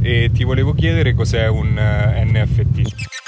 e ti volevo chiedere cos'è un eh, NFT.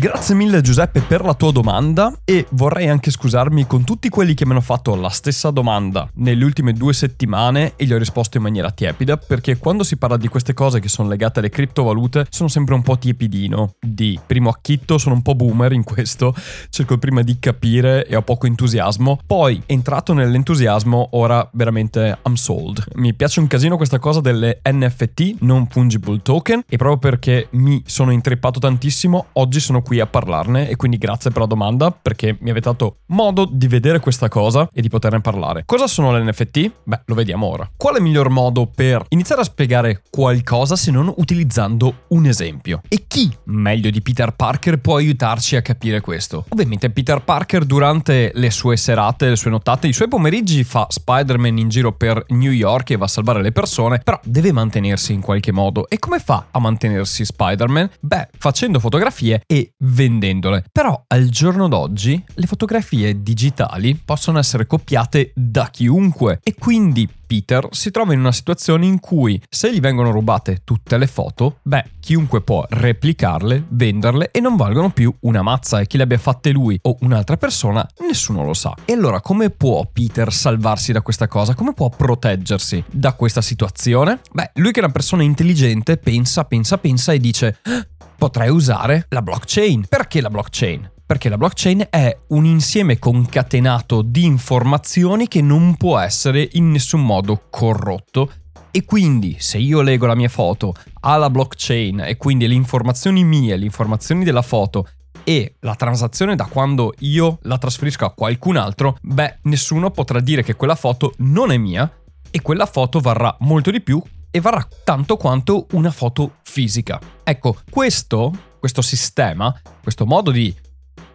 Grazie mille Giuseppe per la tua domanda e vorrei anche scusarmi con tutti quelli che mi hanno fatto la stessa domanda nelle ultime due settimane e gli ho risposto in maniera tiepida perché quando si parla di queste cose che sono legate alle criptovalute sono sempre un po' tiepidino. Di primo acchitto sono un po' boomer in questo, cerco prima di capire e ho poco entusiasmo, poi entrato nell'entusiasmo ora veramente I'm sold. Mi piace un casino questa cosa delle NFT, non fungible token e proprio perché mi sono intreppato tantissimo oggi sono qui a parlarne e quindi grazie per la domanda perché mi avete dato modo di vedere questa cosa e di poterne parlare. Cosa sono le NFT? Beh, lo vediamo ora. Qual è il miglior modo per iniziare a spiegare qualcosa se non utilizzando un esempio? E chi, meglio di Peter Parker, può aiutarci a capire questo? Ovviamente Peter Parker durante le sue serate, le sue nottate, i suoi pomeriggi fa Spider-Man in giro per New York e va a salvare le persone, però deve mantenersi in qualche modo. E come fa a mantenersi Spider-Man? Beh, facendo fotografie e vendendole. Però al giorno d'oggi le fotografie digitali possono essere copiate da chiunque e quindi Peter si trova in una situazione in cui se gli vengono rubate tutte le foto, beh, chiunque può replicarle, venderle e non valgono più una mazza e chi le abbia fatte lui o un'altra persona, nessuno lo sa. E allora come può Peter salvarsi da questa cosa? Come può proteggersi da questa situazione? Beh, lui che è una persona intelligente pensa, pensa, pensa e dice ah, potrei usare la blockchain. Perché la blockchain? Perché la blockchain è un insieme concatenato di informazioni che non può essere in nessun modo corrotto. E quindi se io leggo la mia foto alla blockchain e quindi le informazioni mie, le informazioni della foto e la transazione da quando io la trasferisco a qualcun altro, beh, nessuno potrà dire che quella foto non è mia e quella foto varrà molto di più e varrà tanto quanto una foto fisica. Ecco, questo, questo sistema, questo modo di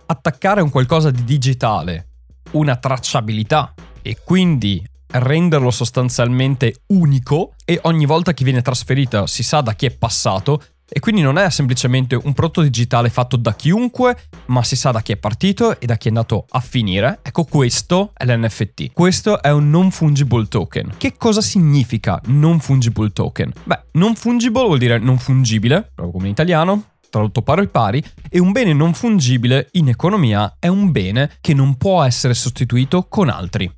attaccare un qualcosa di digitale, una tracciabilità e quindi renderlo sostanzialmente unico e ogni volta che viene trasferita si sa da chi è passato, e quindi non è semplicemente un prodotto digitale fatto da chiunque, ma si sa da chi è partito e da chi è andato a finire. Ecco, questo è l'NFT. Questo è un non fungible token. Che cosa significa non fungible token? Beh, non fungible vuol dire non fungibile, proprio come in italiano, tradotto pari pari, e un bene non fungibile in economia è un bene che non può essere sostituito con altri.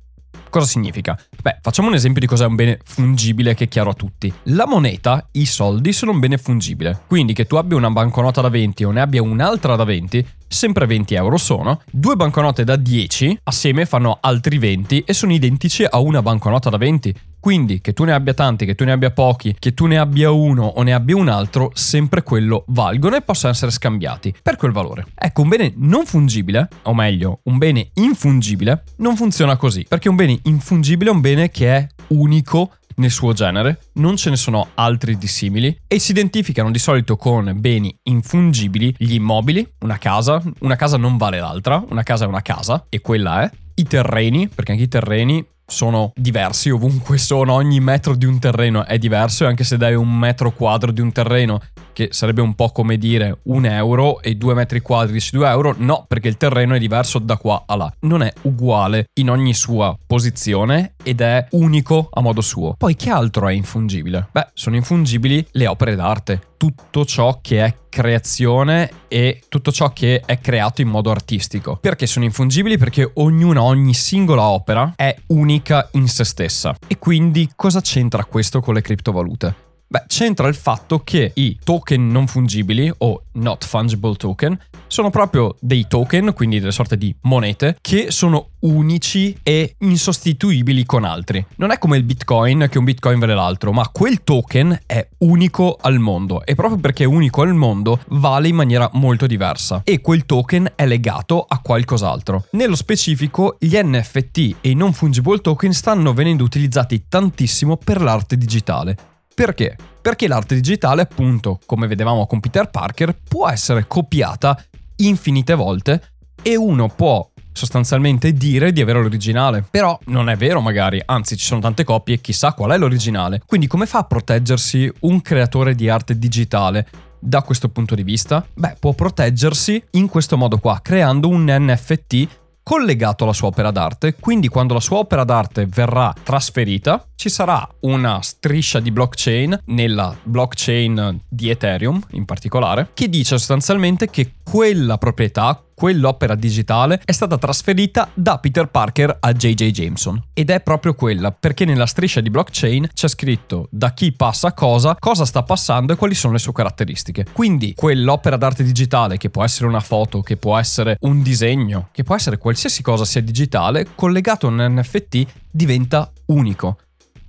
Cosa significa? Beh, facciamo un esempio di cos'è un bene fungibile che è chiaro a tutti. La moneta, i soldi, sono un bene fungibile. Quindi che tu abbia una banconota da 20 o ne abbia un'altra da 20, sempre 20 euro sono. Due banconote da 10 assieme fanno altri 20 e sono identici a una banconota da 20. Quindi che tu ne abbia tanti, che tu ne abbia pochi, che tu ne abbia uno o ne abbia un altro, sempre quello valgono e possono essere scambiati per quel valore. Ecco, un bene non fungibile, o meglio, un bene infungibile, non funziona così, perché un bene infungibile è un bene che è unico nel suo genere, non ce ne sono altri dissimili e si identificano di solito con beni infungibili gli immobili, una casa, una casa non vale l'altra, una casa è una casa e quella è, i terreni, perché anche i terreni sono diversi ovunque sono, ogni metro di un terreno è diverso e anche se dai un metro quadro di un terreno che sarebbe un po' come dire un euro e due metri quadri su due euro, no, perché il terreno è diverso da qua a là. Non è uguale in ogni sua posizione ed è unico a modo suo. Poi che altro è infungibile? Beh, sono infungibili le opere d'arte, tutto ciò che è creazione e tutto ciò che è creato in modo artistico. Perché sono infungibili? Perché ognuna, ogni singola opera è unica in se stessa. E quindi cosa c'entra questo con le criptovalute? Beh, c'entra il fatto che i token non fungibili o not fungible token sono proprio dei token, quindi delle sorte di monete, che sono unici e insostituibili con altri. Non è come il Bitcoin che un Bitcoin vale l'altro, ma quel token è unico al mondo e proprio perché è unico al mondo vale in maniera molto diversa e quel token è legato a qualcos'altro. Nello specifico, gli NFT e i non fungible token stanno venendo utilizzati tantissimo per l'arte digitale Perché? Perché l'arte digitale, appunto, come vedevamo con Peter Parker, può essere copiata infinite volte e uno può sostanzialmente dire di avere l'originale. Però non è vero magari, anzi ci sono tante copie, chissà qual è l'originale. Quindi come fa a proteggersi un creatore di arte digitale? Da questo punto di vista? Beh, può proteggersi in questo modo qua, creando un NFT collegato alla sua opera d'arte, quindi quando la sua opera d'arte verrà trasferita ci sarà una striscia di blockchain nella blockchain di Ethereum in particolare che dice sostanzialmente che quella proprietà, quell'opera digitale è stata trasferita da Peter Parker a JJ Jameson. Ed è proprio quella, perché nella striscia di blockchain c'è scritto da chi passa cosa, cosa sta passando e quali sono le sue caratteristiche. Quindi quell'opera d'arte digitale, che può essere una foto, che può essere un disegno, che può essere qualsiasi cosa sia digitale, collegato a un NFT diventa unico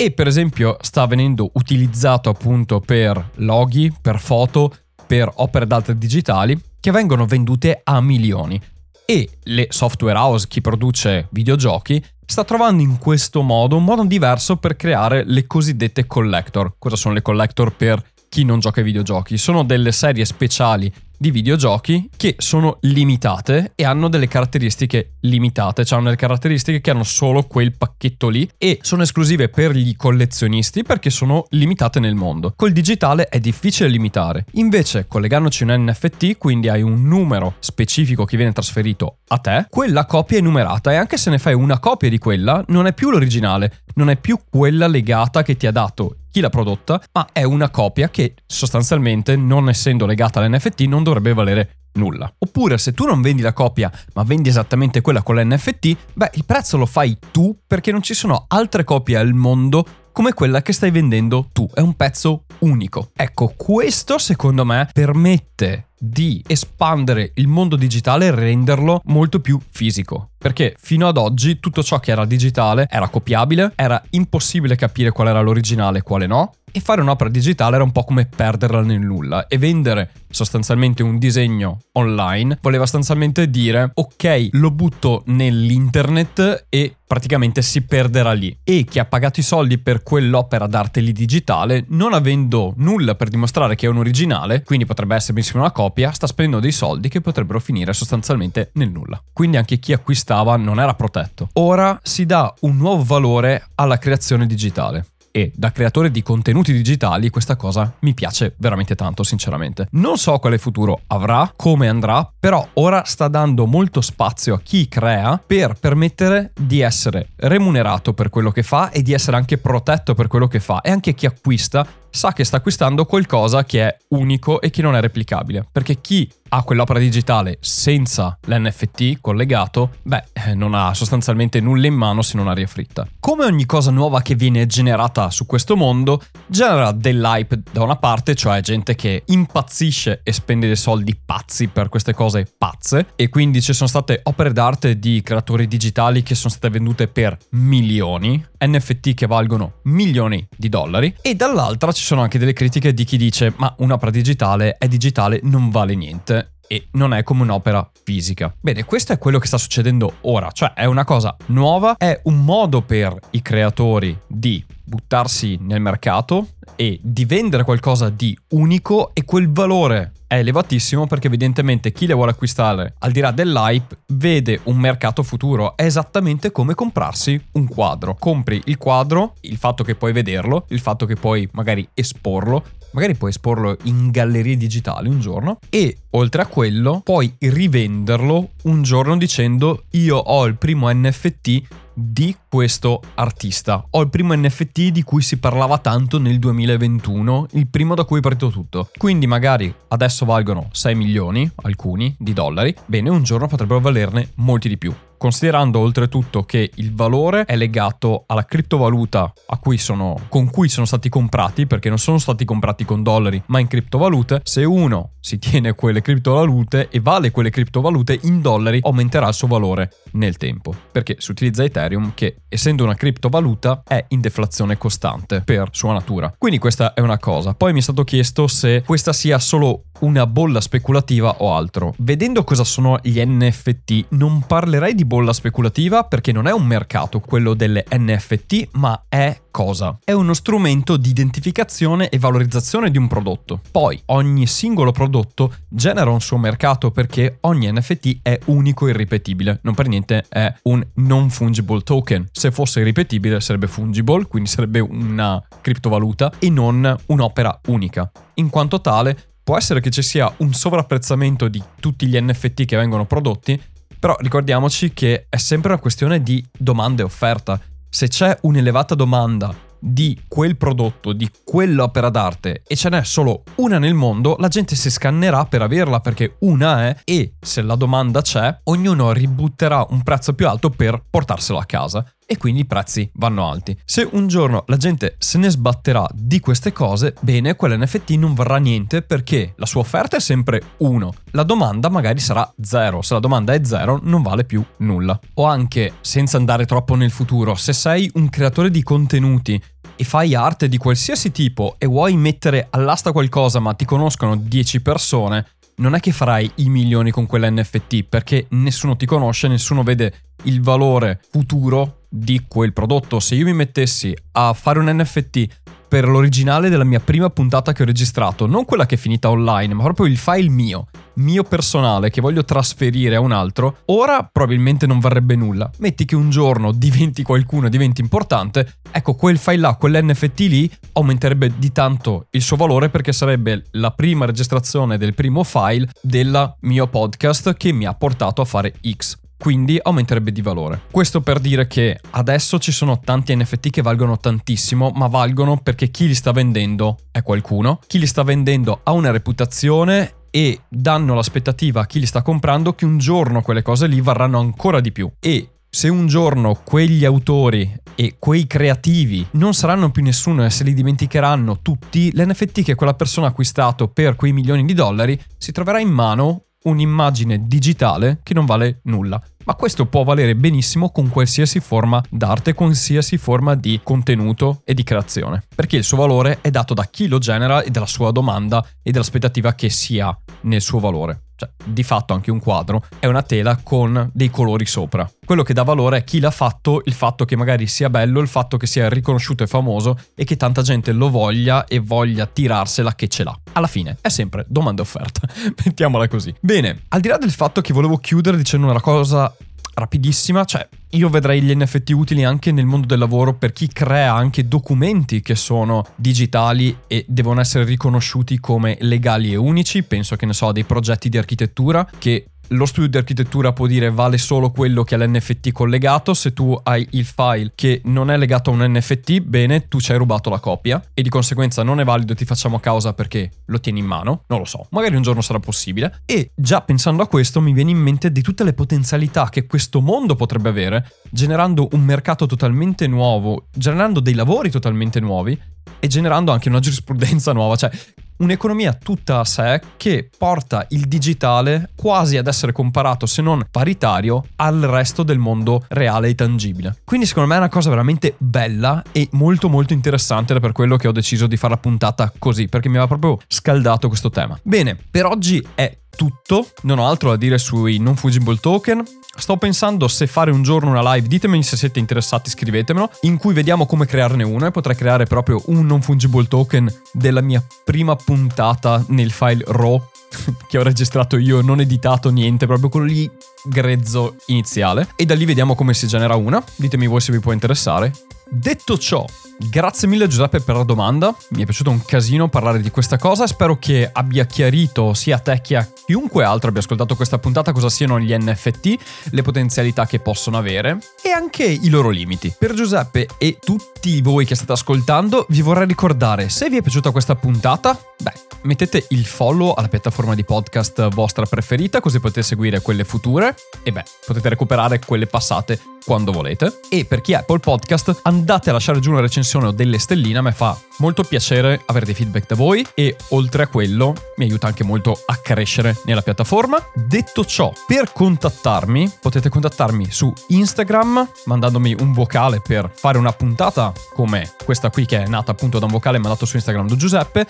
e per esempio sta venendo utilizzato appunto per loghi, per foto, per opere d'arte digitali che vengono vendute a milioni. E le software house, chi produce videogiochi, sta trovando in questo modo un modo diverso per creare le cosiddette collector. Cosa sono le collector per chi non gioca ai videogiochi? Sono delle serie speciali di videogiochi che sono limitate e hanno delle caratteristiche limitate, cioè hanno delle caratteristiche che hanno solo quel pacchetto lì e sono esclusive per gli collezionisti perché sono limitate nel mondo. Col digitale è difficile limitare. Invece, collegandoci un NFT, quindi hai un numero specifico che viene trasferito a te, quella copia è numerata e anche se ne fai una copia di quella, non è più l'originale, non è più quella legata che ti ha dato chi l'ha prodotta, ma è una copia che sostanzialmente, non essendo legata all'NFT, non dovrebbe valere nulla. Oppure se tu non vendi la copia ma vendi esattamente quella con l'NFT, beh il prezzo lo fai tu perché non ci sono altre copie al mondo come quella che stai vendendo tu. È un pezzo unico. Ecco, questo secondo me permette di espandere il mondo digitale e renderlo molto più fisico. Perché fino ad oggi tutto ciò che era digitale era copiabile, era impossibile capire qual era l'originale e quale no, e fare un'opera digitale era un po' come perderla nel nulla e vendere sostanzialmente un disegno online voleva sostanzialmente dire ok lo butto nell'internet e praticamente si perderà lì. E chi ha pagato i soldi per quell'opera d'arte lì digitale non avendo nulla per dimostrare che è un originale quindi potrebbe essere benissimo una copia sta spendendo dei soldi che potrebbero finire sostanzialmente nel nulla. Quindi anche chi acquistava non era protetto. Ora si dà un nuovo valore alla creazione digitale. E da creatore di contenuti digitali questa cosa mi piace veramente tanto sinceramente. Non so quale futuro avrà, come andrà, però ora sta dando molto spazio a chi crea per permettere di essere remunerato per quello che fa e di essere anche protetto per quello che fa. E anche chi acquista sa che sta acquistando qualcosa che è unico e che non è replicabile. Perché chi ha quell'opera digitale senza l'NFT collegato, beh, eh, non ha sostanzialmente nulla in mano se non aria fritta. Come ogni cosa nuova che viene generata su questo mondo, genera dell'hype da una parte, cioè gente che impazzisce e spende dei soldi pazzi per queste cose pazze, e quindi ci sono state opere d'arte di creatori digitali che sono state vendute per milioni, NFT che valgono milioni di dollari, e dall'altra ci sono anche delle critiche di chi dice ma un'opera digitale è digitale, non vale niente e non è come un'opera fisica. Bene, questo è quello che sta succedendo ora, cioè è una cosa nuova, è un modo per i creatori di buttarsi nel mercato e di vendere qualcosa di unico e quel valore è elevatissimo perché evidentemente chi le vuole acquistare al di là dell'hype vede un mercato futuro, è esattamente come comprarsi un quadro. Compri il quadro, il fatto che puoi vederlo, il fatto che puoi magari esporlo, magari puoi esporlo in gallerie digitali un giorno e oltre a quello puoi rivenderlo un giorno dicendo io ho il primo NFT di questo artista. Ho il primo NFT di cui si parlava tanto nel 2021, il primo da cui è partito tutto. Quindi magari adesso valgono 6 milioni, alcuni, di dollari, bene, un giorno potrebbero valerne molti di più considerando oltretutto che il valore è legato alla criptovaluta cui sono, con cui sono stati comprati, perché non sono stati comprati con dollari, ma in criptovalute, se uno si tiene quelle criptovalute e vale quelle criptovalute in dollari, aumenterà il suo valore nel tempo, perché si utilizza Ethereum che essendo una criptovaluta è in deflazione costante per sua natura. Quindi questa è una cosa. Poi mi è stato chiesto se questa sia solo una bolla speculativa o altro. Vedendo cosa sono gli NFT, non parlerei di bolla speculativa perché non è un mercato quello delle NFT, ma è cosa? È uno strumento di identificazione e valorizzazione di un prodotto. Poi ogni singolo prodotto genera un suo mercato perché ogni NFT è unico e irripetibile. Non per niente è un non fungible token. Se fosse irripetibile sarebbe fungible, quindi sarebbe una criptovaluta e non un'opera unica. In quanto tale può essere che ci sia un sovrapprezzamento di tutti gli NFT che vengono prodotti, però ricordiamoci che è sempre una questione di domanda e offerta. Se c'è un'elevata domanda di quel prodotto, di quell'opera d'arte e ce n'è solo una nel mondo, la gente si scannerà per averla perché una è e se la domanda c'è, ognuno ributterà un prezzo più alto per portarselo a casa e quindi i prezzi vanno alti. Se un giorno la gente se ne sbatterà di queste cose, bene, quell'NFT non varrà niente perché la sua offerta è sempre 1, la domanda magari sarà 0, se la domanda è 0 non vale più nulla. O anche, senza andare troppo nel futuro, se sei un creatore di contenuti e fai arte di qualsiasi tipo e vuoi mettere all'asta qualcosa ma ti conoscono 10 persone, non è che farai i milioni con quell'NFT perché nessuno ti conosce, nessuno vede il valore futuro di quel prodotto. Se io mi mettessi a fare un NFT per l'originale della mia prima puntata che ho registrato, non quella che è finita online, ma proprio il file mio, mio personale che voglio trasferire a un altro, ora probabilmente non varrebbe nulla. Metti che un giorno diventi qualcuno, diventi importante, ecco quel file là, quell'NFT lì aumenterebbe di tanto il suo valore perché sarebbe la prima registrazione del primo file del mio podcast che mi ha portato a fare X quindi aumenterebbe di valore. Questo per dire che adesso ci sono tanti NFT che valgono tantissimo, ma valgono perché chi li sta vendendo è qualcuno, chi li sta vendendo ha una reputazione e danno l'aspettativa a chi li sta comprando che un giorno quelle cose lì varranno ancora di più. E se un giorno quegli autori e quei creativi non saranno più nessuno e se li dimenticheranno tutti, l'NFT che quella persona ha acquistato per quei milioni di dollari si troverà in mano un'immagine digitale che non vale nulla. Ma questo può valere benissimo con qualsiasi forma d'arte, qualsiasi forma di contenuto e di creazione, perché il suo valore è dato da chi lo genera e dalla sua domanda e dall'aspettativa che si ha nel suo valore cioè di fatto anche un quadro, è una tela con dei colori sopra. Quello che dà valore è chi l'ha fatto, il fatto che magari sia bello, il fatto che sia riconosciuto e famoso e che tanta gente lo voglia e voglia tirarsela che ce l'ha. Alla fine è sempre domanda e offerta, mettiamola così. Bene, al di là del fatto che volevo chiudere dicendo una cosa rapidissima, cioè io vedrei gli NFT utili anche nel mondo del lavoro per chi crea anche documenti che sono digitali e devono essere riconosciuti come legali e unici, penso che ne so, dei progetti di architettura che lo studio di architettura può dire vale solo quello che ha l'NFT collegato, se tu hai il file che non è legato a un NFT, bene, tu ci hai rubato la copia e di conseguenza non è valido, ti facciamo causa perché lo tieni in mano, non lo so, magari un giorno sarà possibile. E già pensando a questo mi viene in mente di tutte le potenzialità che questo mondo potrebbe avere, generando un mercato totalmente nuovo, generando dei lavori totalmente nuovi e generando anche una giurisprudenza nuova, cioè un'economia tutta a sé che porta il digitale quasi ad essere comparato, se non paritario, al resto del mondo reale e tangibile. Quindi secondo me è una cosa veramente bella e molto molto interessante è per quello che ho deciso di fare la puntata così, perché mi aveva proprio scaldato questo tema. Bene, per oggi è tutto, non ho altro da dire sui non fungible token. Sto pensando se fare un giorno una live, ditemi se siete interessati, scrivetemelo, in cui vediamo come crearne uno e potrei creare proprio un non fungible token della mia prima puntata nel file RAW che ho registrato io, non editato niente, proprio quello lì grezzo iniziale. E da lì vediamo come si genera una. Ditemi voi se vi può interessare. Detto ciò, grazie mille Giuseppe per la domanda, mi è piaciuto un casino parlare di questa cosa, spero che abbia chiarito sia a te che a chiunque altro abbia ascoltato questa puntata cosa siano gli NFT, le potenzialità che possono avere e anche i loro limiti. Per Giuseppe e tutti voi che state ascoltando vi vorrei ricordare, se vi è piaciuta questa puntata, beh, mettete il follow alla piattaforma di podcast vostra preferita così potete seguire quelle future e beh, potete recuperare quelle passate quando volete. E per chi ha Apple Podcast, andate a lasciare giù una recensione o delle stelline, a me fa molto piacere avere dei feedback da voi e oltre a quello mi aiuta anche molto a crescere nella piattaforma. Detto ciò, per contattarmi potete contattarmi su Instagram mandandomi un vocale per fare una puntata come questa qui che è nata appunto da un vocale mandato su Instagram da Giuseppe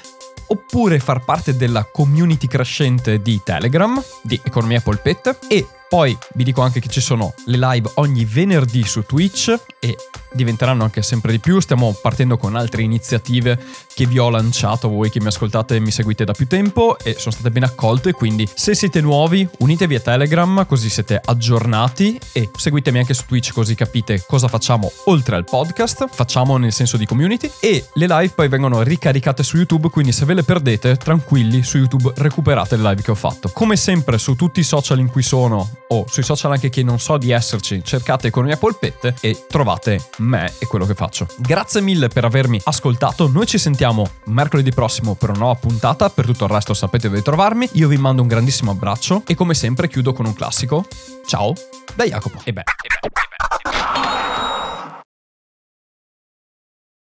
oppure far parte della community crescente di Telegram di Economia Polpette e Poi vi dico anche che ci sono le live ogni venerdì su Twitch e diventeranno anche sempre di più. Stiamo partendo con altre iniziative che vi ho lanciato voi che mi ascoltate e mi seguite da più tempo e sono state ben accolte. Quindi, se siete nuovi, unitevi a Telegram così siete aggiornati e seguitemi anche su Twitch così capite cosa facciamo oltre al podcast. Facciamo nel senso di community e le live poi vengono ricaricate su YouTube. Quindi, se ve le perdete, tranquilli su YouTube recuperate le live che ho fatto. Come sempre, su tutti i social in cui sono o sui social anche che non so di esserci, cercate Economia Polpette e trovate me e quello che faccio. Grazie mille per avermi ascoltato, noi ci sentiamo mercoledì prossimo per una nuova puntata, per tutto il resto sapete dove trovarmi, io vi mando un grandissimo abbraccio e come sempre chiudo con un classico. Ciao da Jacopo. E beh.